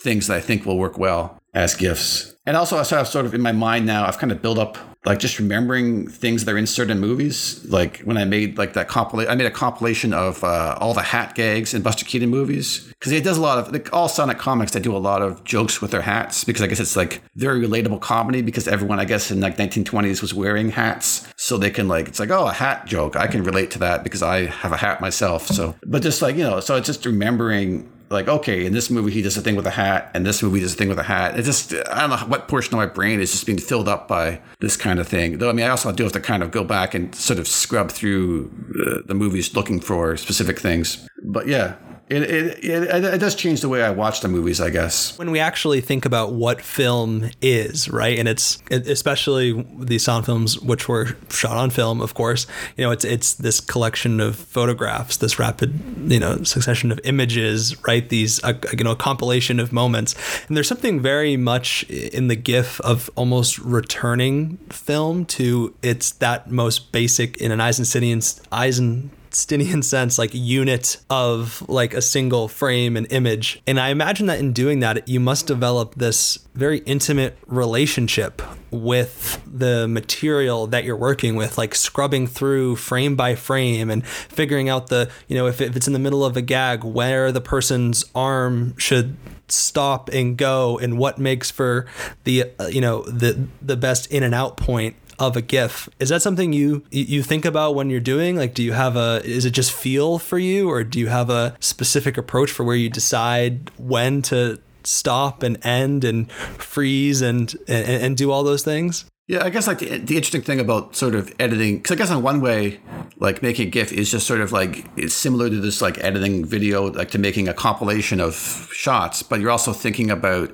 things that I think will work well as GIFs. And also, I have sort of in my mind now, I've kind of built up like just remembering things that are in certain movies. Like when I made like that compilation, I made a compilation of uh, all the hat gags in Buster Keaton movies because he does a lot of like all Sonic comics. They do a lot of jokes with their hats because I guess it's like very relatable comedy because everyone I guess in like 1920s was wearing hats, so they can like it's like oh a hat joke. I can relate to that because I have a hat myself. So, but just like you know, so it's just remembering like okay in this movie he does a thing with a hat and this movie does a thing with a hat. It just i don't know what portion of my brain is just being filled up by this kind of thing. Though i mean i also do have to kind of go back and sort of scrub through uh, the movies looking for specific things. But yeah it, it, it, it, does change the way I watch the movies, I guess. When we actually think about what film is, right, and it's especially these sound films, which were shot on film, of course, you know, it's it's this collection of photographs, this rapid, you know, succession of images, right? These, uh, you know, a compilation of moments, and there's something very much in the GIF of almost returning film to its that most basic in an Eisensteinian Eisen Stinian sense, like unit of like a single frame and image. And I imagine that in doing that, you must develop this very intimate relationship with the material that you're working with, like scrubbing through frame by frame and figuring out the, you know, if, if it's in the middle of a gag, where the person's arm should stop and go and what makes for the uh, you know the the best in and out point of a GIF. Is that something you you think about when you're doing? Like, do you have a? Is it just feel for you, or do you have a specific approach for where you decide when to stop and end and freeze and and, and do all those things? Yeah, I guess like the, the interesting thing about sort of editing, because I guess in one way, like making a GIF is just sort of like it's similar to this like editing video, like to making a compilation of shots, but you're also thinking about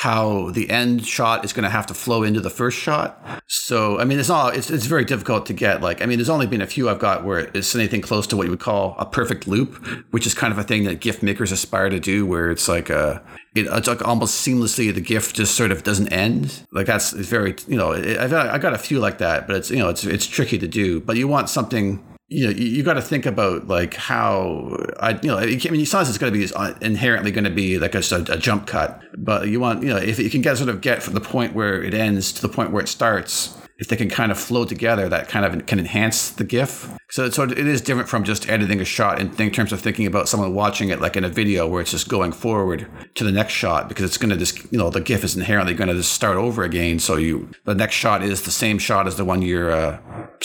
how the end shot is going to have to flow into the first shot. So, I mean, it's not, it's, it's very difficult to get like, I mean, there's only been a few I've got where it's anything close to what you would call a perfect loop, which is kind of a thing that GIF makers aspire to do, where it's like a, it, it's like almost seamlessly the GIF just sort of doesn't end. Like that's it's very, you know, I've, I've got a few like that, but it's, you know, it's, it's tricky to do, but you want something you know, you, you got to think about like how I, you know, I mean, sometimes is going to be uh, inherently going to be like a, a, jump cut, but you want, you know, if you can get sort of get from the point where it ends to the point where it starts, if they can kind of flow together, that kind of can enhance the GIF. So, so it is different from just editing a shot in, in terms of thinking about someone watching it like in a video where it's just going forward to the next shot because it's going to just, you know, the GIF is inherently going to just start over again. So you, the next shot is the same shot as the one you're, uh,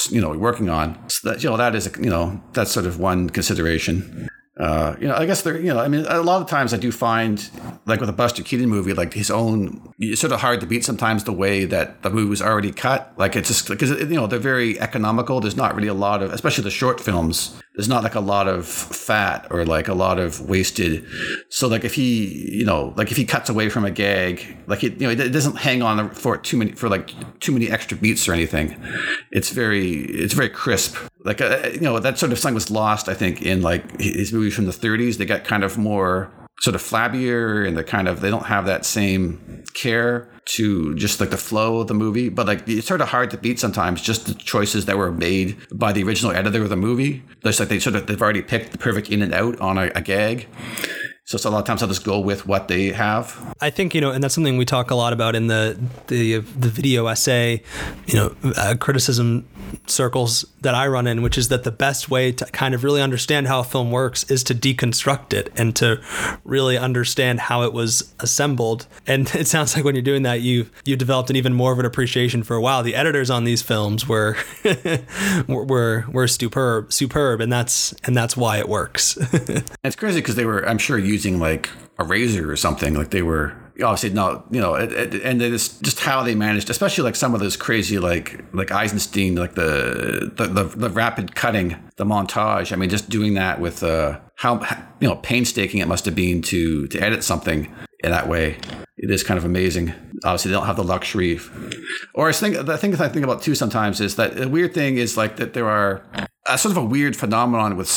you know, working on. So that, you know, that is, you know, that's sort of one consideration uh, you know, I guess there, you know, I mean, a lot of times I do find, like with a Buster Keaton movie, like his own, it's sort of hard to beat sometimes the way that the movie was already cut. Like it's just because, you know, they're very economical. There's not really a lot of, especially the short films, there's not like a lot of fat or like a lot of wasted. So like if he, you know, like if he cuts away from a gag, like it, you know, it doesn't hang on for too many, for like too many extra beats or anything. It's very, it's very crisp like uh, you know that sort of thing was lost i think in like his movies from the 30s they got kind of more sort of flabbier and they're kind of they don't have that same care to just like the flow of the movie but like it's sort of hard to beat sometimes just the choices that were made by the original editor of the movie just like they sort of they've already picked the perfect in and out on a, a gag so, so a lot of times I'll just go with what they have. I think you know, and that's something we talk a lot about in the the the video essay, you know, uh, criticism circles that I run in, which is that the best way to kind of really understand how a film works is to deconstruct it and to really understand how it was assembled. And it sounds like when you're doing that, you you developed an even more of an appreciation for wow, the editors on these films were were were superb, superb, and that's and that's why it works. it's crazy because they were, I'm sure, using like a razor or something. Like they were obviously no, you know, it, it, and it's just how they managed, especially like some of those crazy like like Eisenstein, like the the, the, the rapid cutting, the montage. I mean, just doing that with uh, how you know painstaking it must have been to to edit something in that way. It is kind of amazing. Obviously, they don't have the luxury. Or I think the thing that I think about too sometimes is that the weird thing is like that there are a sort of a weird phenomenon with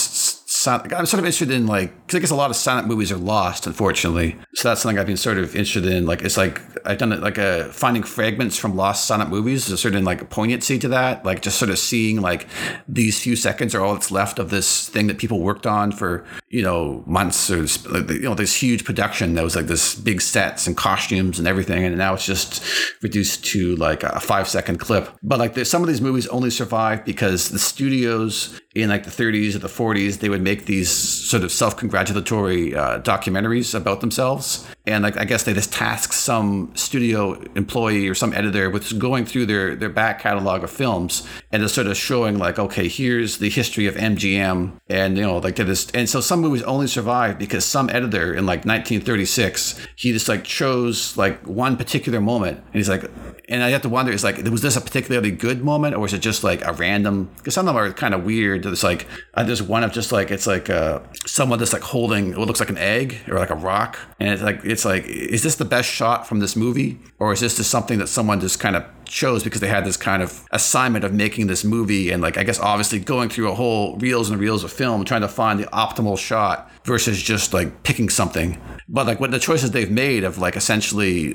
I'm sort of interested in like because I guess a lot of silent movies are lost, unfortunately. So that's something I've been sort of interested in. Like it's like I've done it like a finding fragments from lost silent movies. There's a certain like poignancy to that. Like just sort of seeing like these few seconds are all that's left of this thing that people worked on for you know months or you know this huge production that was like this big sets and costumes and everything, and now it's just reduced to like a five second clip. But like some of these movies only survive because the studios in like the 30s or the 40s they would make these sort of self-congratulatory uh, documentaries about themselves. And like i guess they just task some studio employee or some editor with going through their their back catalog of films and just sort of showing like okay here's the history of mgm and you know like this and so some movies only survive because some editor in like 1936 he just like chose like one particular moment and he's like and I have to wonder, is like, was this a particularly good moment, or was it just like a random? Because some of them are kind of weird. It's like uh, there's one of just like it's like uh, someone that's like holding what looks like an egg or like a rock, and it's like it's like, is this the best shot from this movie, or is this just something that someone just kind of chose because they had this kind of assignment of making this movie and like I guess obviously going through a whole reels and reels of film trying to find the optimal shot versus just like picking something. But like what the choices they've made of like essentially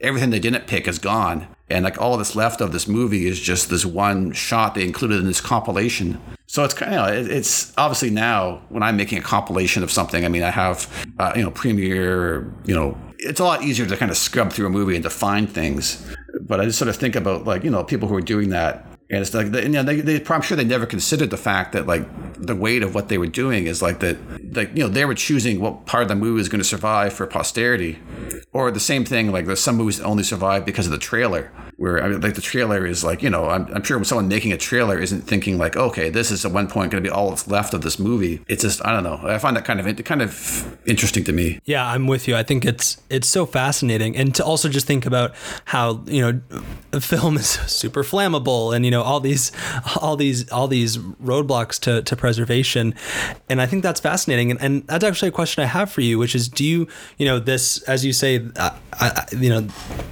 everything they didn't pick is gone. And like all that's left of this movie is just this one shot they included in this compilation. So it's kind of it's obviously now when I'm making a compilation of something. I mean, I have uh, you know Premiere, you know, it's a lot easier to kind of scrub through a movie and to find things. But I just sort of think about like you know people who are doing that and it's like, you know, they, they, I'm sure they never considered the fact that like the weight of what they were doing is like that, like, you know, they were choosing what part of the movie is going to survive for posterity. Or the same thing, like there's some movies that only survive because of the trailer. Where I mean, like the trailer is like, you know, I'm, I'm sure when someone making a trailer isn't thinking like, okay, this is at one point going to be all that's left of this movie. It's just, I don't know. I find that kind of kind of interesting to me. Yeah, I'm with you. I think it's it's so fascinating, and to also just think about how you know, film is super flammable, and you know all these all these all these roadblocks to to preservation, and I think that's fascinating. And, and that's actually a question I have for you, which is, do you you know this as you say, uh, I, you know,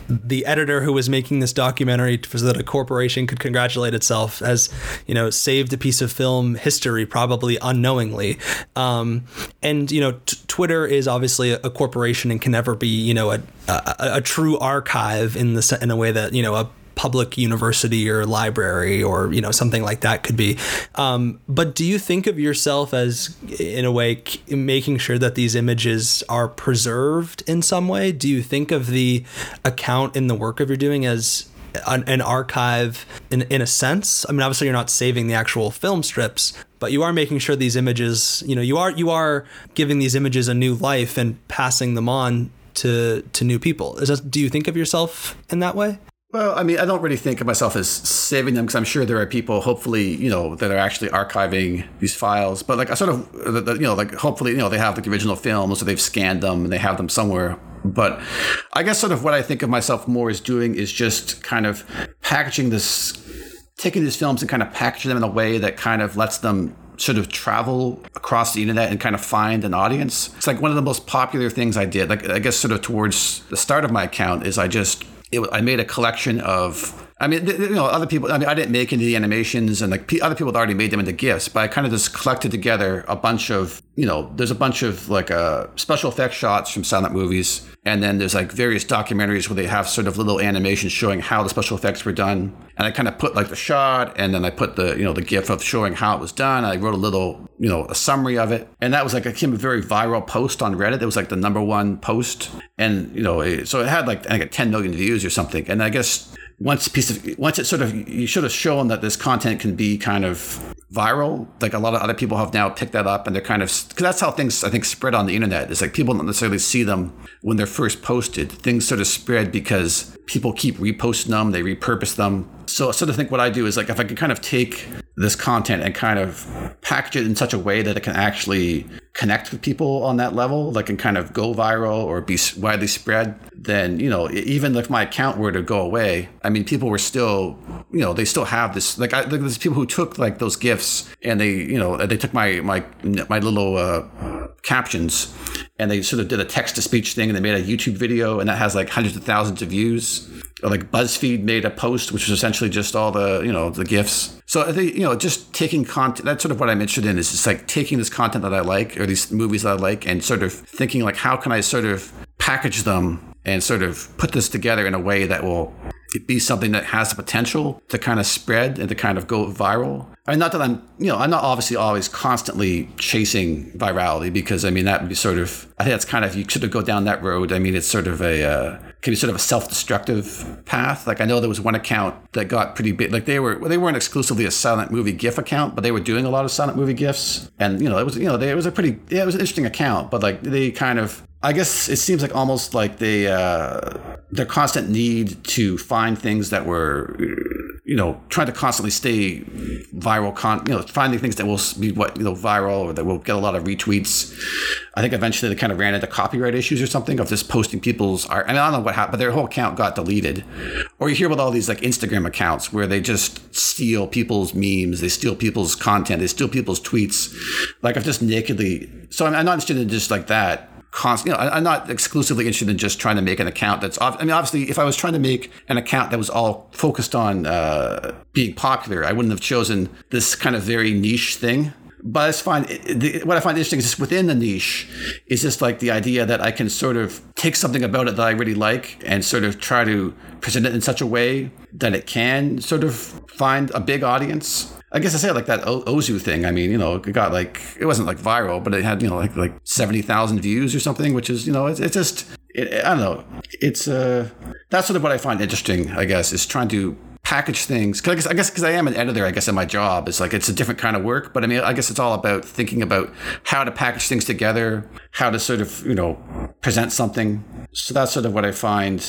the editor who was making this documentary so that a corporation could congratulate itself as you know saved a piece of film history probably unknowingly. Um, and you know t- twitter is obviously a, a, corporation and can never be you know a, a, a true archive in the in a way that you know a public university or library or you know something like that could be. Um, but do you think of yourself as, in a way, making sure that these images are preserved in some way? Do you think of the account in the work of you're doing as an, an archive in in a sense? I mean, obviously you're not saving the actual film strips, but you are making sure these images, you know, you are you are giving these images a new life and passing them on to to new people. That, do you think of yourself in that way? Well, I mean, I don't really think of myself as saving them because I'm sure there are people, hopefully, you know, that are actually archiving these files. But like, I sort of, you know, like hopefully, you know, they have the original films or they've scanned them and they have them somewhere. But I guess sort of what I think of myself more as doing is just kind of packaging this, taking these films and kind of packaging them in a way that kind of lets them sort of travel across the internet and kind of find an audience. It's like one of the most popular things I did. Like I guess sort of towards the start of my account is I just it, I made a collection of I mean, you know, other people. I mean, I didn't make any of the animations, and like other people had already made them into GIFs. But I kind of just collected together a bunch of, you know, there's a bunch of like uh, special effects shots from silent movies, and then there's like various documentaries where they have sort of little animations showing how the special effects were done. And I kind of put like the shot, and then I put the, you know, the GIF of showing how it was done. I wrote a little, you know, a summary of it, and that was like a, became a very viral post on Reddit. It was like the number one post, and you know, so it had like I think 10 million views or something. And I guess once piece of once it sort of you should have shown that this content can be kind of viral like a lot of other people have now picked that up and they're kind of because that's how things i think spread on the internet. It's like people don't necessarily see them when they're first posted. Things sort of spread because people keep reposting them they repurpose them so I sort of think what i do is like if i can kind of take this content and kind of package it in such a way that it can actually connect with people on that level, like can kind of go viral or be widely spread, then, you know, even if my account were to go away, I mean, people were still, you know, they still have this, like, I, there's people who took like those GIFs and they, you know, they took my, my, my little uh, captions and they sort of did a text to speech thing and they made a YouTube video and that has like hundreds of thousands of views like BuzzFeed made a post, which was essentially just all the you know the gifs. So I think you know just taking content. That's sort of what I'm interested in. Is just like taking this content that I like or these movies that I like, and sort of thinking like how can I sort of package them and sort of put this together in a way that will be something that has the potential to kind of spread and to kind of go viral. I mean, not that I'm, you know, I'm not obviously always constantly chasing virality because I mean that would be sort of. I think that's kind of you should have go down that road. I mean, it's sort of a uh, can be sort of a self-destructive path. Like I know there was one account that got pretty big. Like they were well, they weren't exclusively a silent movie GIF account, but they were doing a lot of silent movie GIFs. And you know, it was you know, they, it was a pretty yeah, it was an interesting account. But like they kind of I guess it seems like almost like they uh, their constant need to find things that were you know trying to constantly stay viral con you know finding things that will be what you know viral or that will get a lot of retweets. I think eventually they kind of ran into copyright issues or something of just posting people's art I, mean, I don't know what happened but their whole account got deleted. Or you hear about all these like instagram accounts where they just steal people's memes they steal people's content they steal people's tweets like i've just nakedly so i'm, I'm not interested in just like that constant. You know, I'm not exclusively interested in just trying to make an account that's. I mean, obviously, if I was trying to make an account that was all focused on uh, being popular, I wouldn't have chosen this kind of very niche thing. But I just find what I find interesting is just within the niche is just like the idea that I can sort of take something about it that I really like and sort of try to present it in such a way that it can sort of find a big audience I guess I say like that Ozu thing. I mean, you know, it got like it wasn't like viral, but it had you know like like seventy thousand views or something, which is you know it's, it's just it, I don't know. It's uh that's sort of what I find interesting. I guess is trying to package things. Cause I guess because I am an editor, I guess in my job it's like it's a different kind of work. But I mean, I guess it's all about thinking about how to package things together, how to sort of you know present something. So that's sort of what I find,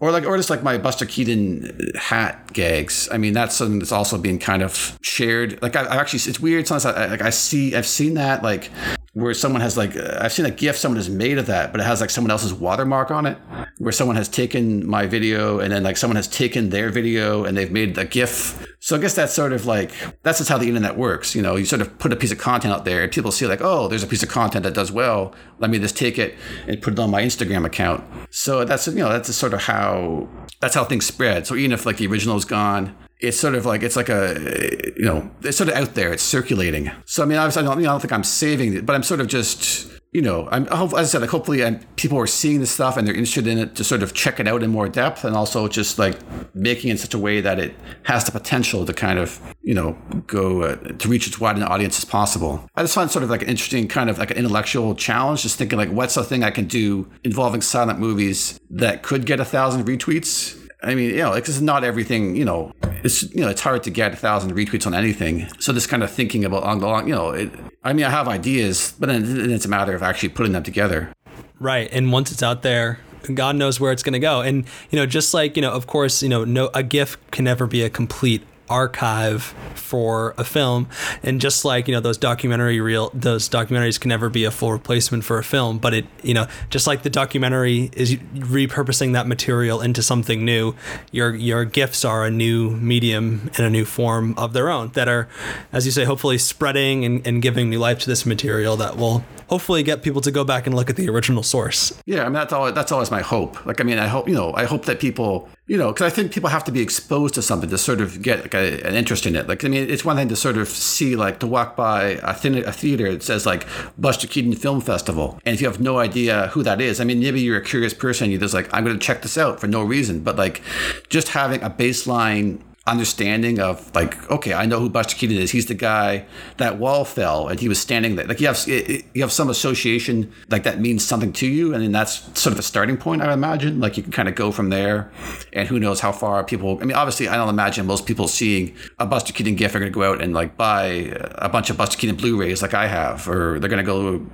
or like or just like my Buster Keaton hat gags. I mean, that's something that's also being kind of shared. Like I, I actually, it's weird. Sometimes I, like I see, I've seen that like where someone has like I've seen a GIF someone has made of that, but it has like someone else's watermark on it, where someone has taken my video and then like someone has taken their video and they've made a GIF. So I guess that's sort of like that's just how the internet works. You know, you sort of put a piece of content out there, and people see like, oh, there's a piece of content that does well. Let me just take it and put it on my Instagram account. So that's you know that's sort of how that's how things spread. So even if like the original is gone, it's sort of like it's like a you know it's sort of out there it's circulating so i mean obviously i don't, you know, I don't think i'm saving it but i'm sort of just you know i'm as i said like hopefully I'm, people are seeing this stuff and they're interested in it to sort of check it out in more depth and also just like making it in such a way that it has the potential to kind of you know go uh, to reach as wide an audience as possible. I just find sort of like an interesting kind of like an intellectual challenge just thinking like what's the thing i can do involving silent movies that could get a thousand retweets I mean, you know, is not everything, you know, it's, you know, it's hard to get a thousand retweets on anything. So this kind of thinking about on the long, you know, it, I mean, I have ideas, but then it's a matter of actually putting them together. Right. And once it's out there, God knows where it's going to go. And, you know, just like, you know, of course, you know, no, a GIF can never be a complete archive for a film. And just like you know those documentary real those documentaries can never be a full replacement for a film but it you know just like the documentary is repurposing that material into something new your your gifs are a new medium and a new form of their own that are as you say hopefully spreading and, and giving new life to this material that will hopefully get people to go back and look at the original source. Yeah i mean that's all that's always my hope. Like i mean i hope you know i hope that people you know, because I think people have to be exposed to something to sort of get like a, an interest in it. Like, I mean, it's one thing to sort of see, like, to walk by a, a theater that says like Buster Keaton Film Festival, and if you have no idea who that is, I mean, maybe you're a curious person, you're just like, I'm going to check this out for no reason, but like, just having a baseline understanding of like okay I know who Buster Keaton is. He's the guy. That wall fell and he was standing there. Like you have you have some association like that means something to you and then that's sort of a starting point I imagine. Like you can kind of go from there and who knows how far people I mean obviously I don't imagine most people seeing a Buster Keaton gif are going to go out and like buy a bunch of Buster Keaton Blu-rays like I have or they're going to go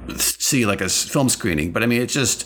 see like a film screening but I mean it's just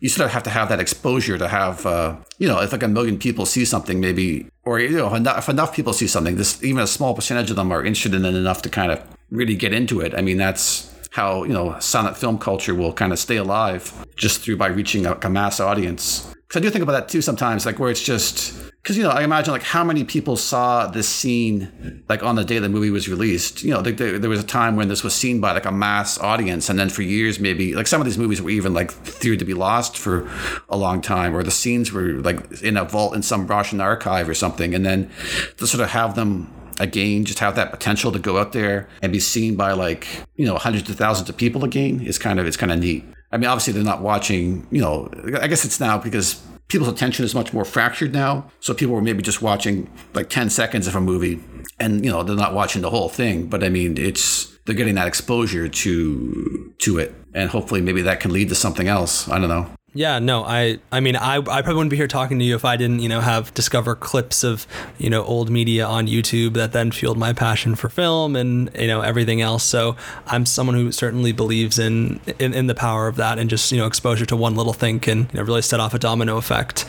you sort of have to have that exposure to have uh, you know if like a million people see something maybe or you know, if enough, if enough people see something, this even a small percentage of them are interested in enough to kind of really get into it. I mean, that's how you know silent film culture will kind of stay alive just through by reaching a, a mass audience. Because I do think about that too sometimes, like where it's just because you know I imagine like how many people saw this scene like on the day the movie was released. You know, there, there, was a time when this was seen by like a mass audience, and then for years maybe like some of these movies were even like feared to be lost for a long time, or the scenes were like in a vault in some Russian archive or something, and then to sort of have them again just have that potential to go out there and be seen by like you know hundreds of thousands of people again is kind of it's kind of neat i mean obviously they're not watching you know i guess it's now because people's attention is much more fractured now. So people are maybe just watching like 10 seconds of a movie and, you know, they're not watching the whole thing. But I mean, it's, they're getting that exposure to, to it. And hopefully maybe that can lead to something else. I don't know. Yeah, no, I I mean I, I probably wouldn't be here talking to you if I didn't, you know, have discover clips of, you know, old media on YouTube that then fueled my passion for film and, you know, everything else. So I'm someone who certainly believes in in, in the power of that and just, you know, exposure to one little thing can you know, really set off a domino effect.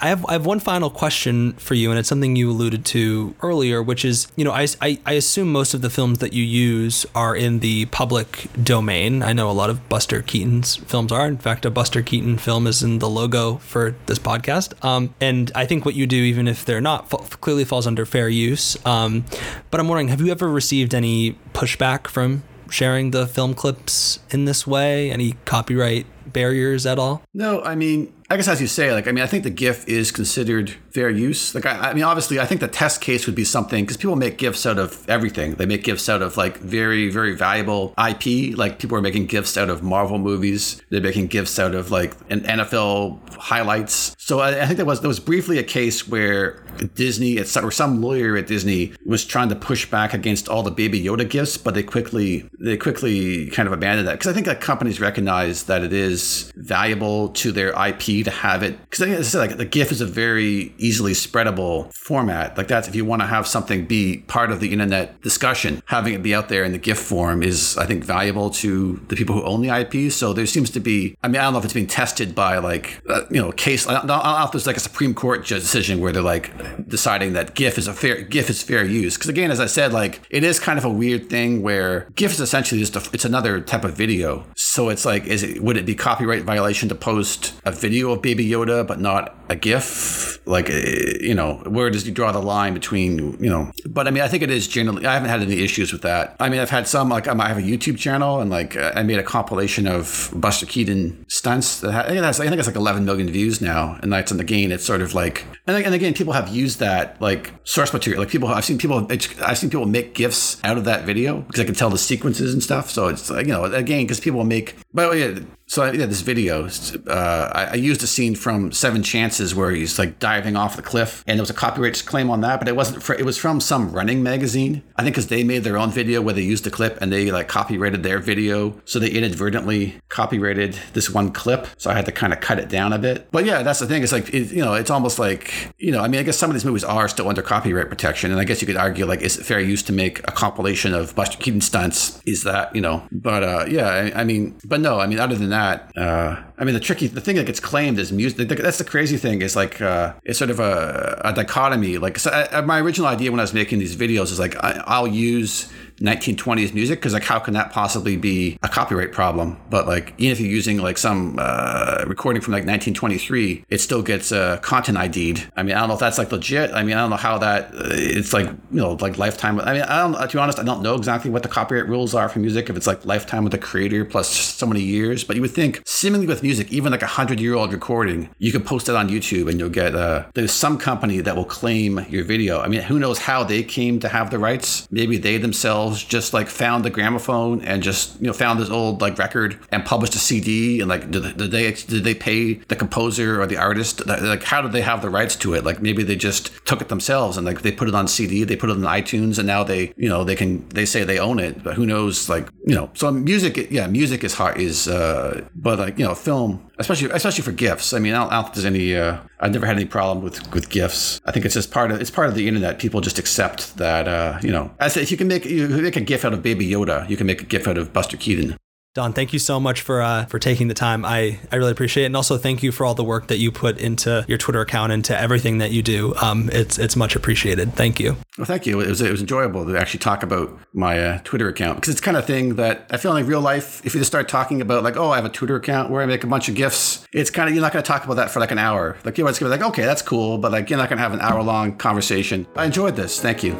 I have I have one final question for you and it's something you alluded to earlier, which is, you know, I, I, I assume most of the films that you use are in the public domain. I know a lot of Buster Keaton's films are. In fact, a Buster Keaton film is in the logo for this podcast. Um, and I think what you do, even if they're not, clearly falls under fair use. Um, but I'm wondering, have you ever received any pushback from sharing the film clips in this way? Any copyright barriers at all? No, I mean, I guess as you say, like I mean, I think the GIF is considered fair use. Like I, I mean, obviously, I think the test case would be something because people make GIFs out of everything. They make GIFs out of like very, very valuable IP. Like people are making GIFs out of Marvel movies. They're making GIFs out of like an NFL highlights. So I, I think there was there was briefly a case where Disney, or some lawyer at Disney, was trying to push back against all the Baby Yoda GIFs, but they quickly they quickly kind of abandoned that because I think that companies recognize that it is valuable to their IP to have it because I said like the GIF is a very easily spreadable format. Like that's if you want to have something be part of the internet discussion, having it be out there in the GIF form is I think valuable to the people who own the IP. So there seems to be. I mean, I don't know if it's being tested by like uh, you know case. I I don't know if there's like a Supreme Court decision where they're like deciding that GIF is a fair GIF is fair use. Because again, as I said, like it is kind of a weird thing where GIF is essentially just a, it's another type of video. So it's like, is it would it be copyright violation to post a video of Baby Yoda but not a GIF? Like eh, you know, where does you draw the line between you know? But I mean, I think it is generally. I haven't had any issues with that. I mean, I've had some like I have a YouTube channel and like I made a compilation of Buster Keaton stunts. That I think that's I think it's like 11 million views now, and that's in the gain. It's sort of like and, and again, people have used that like source material. Like people, I've seen people, I've seen people make gifs out of that video because I can tell the sequences and stuff. So it's like you know, again, because people make. But yeah, so I, yeah, this video, uh, I, I, used a scene from Seven Chances where he's like diving off the cliff, and there was a copyright claim on that, but it wasn't. It was from some running magazine, I think, because they made their own video where they used the clip and they like copyrighted their video, so they inadvertently copyrighted this one clip. So I had to kind of cut it down a bit. But yeah, that's the thing. It's like it, you know, it's almost like you know, I mean, I guess some of these movies are still under copyright protection, and I guess you could argue like, is it fair use to make a compilation of Buster Keaton stunts? Is that you know? But uh, yeah, I, I mean, but no, I mean, other than that. Uh, I mean, the tricky, the thing that gets claimed is music. That's the crazy thing is like, uh, it's sort of a, a dichotomy. Like, so I, my original idea when I was making these videos is like, I, I'll use 1920s music? Because like how can that possibly be a copyright problem? But like even if you're using like some uh, recording from like 1923 it still gets uh, content ID'd. I mean I don't know if that's like legit. I mean I don't know how that uh, it's like you know like lifetime. I mean I don't to be honest I don't know exactly what the copyright rules are for music if it's like lifetime with the creator plus so many years. But you would think seemingly with music even like a hundred year old recording you could post it on YouTube and you'll get uh, there's some company that will claim your video. I mean who knows how they came to have the rights? Maybe they themselves themselves just like found the gramophone and just you know found this old like record and published a CD and like did, did they did they pay the composer or the artist like how did they have the rights to it like maybe they just took it themselves and like they put it on CD they put it on iTunes and now they you know they can they say they own it but who knows like you know so music yeah music is hard is uh but like you know film especially especially for GIFs I mean, I don't, I don't think there's any. Uh, I've never had any problem with with GIFs I think it's just part of it's part of the internet. People just accept that. Uh, you know, say if you can make you make a gif out of Baby Yoda, you can make a gif out of Buster Keaton. Don, thank you so much for uh, for taking the time. I, I really appreciate it, and also thank you for all the work that you put into your Twitter account and to everything that you do. Um, it's it's much appreciated. Thank you. Well, thank you. It was it was enjoyable to actually talk about my uh, Twitter account because it's kind of thing that I feel like real life. If you just start talking about like, oh, I have a Twitter account where I make a bunch of gifs, it's kind of you're not going to talk about that for like an hour. Like you're just going to be like, okay, that's cool, but like you're not going to have an hour long conversation. I enjoyed this. Thank you.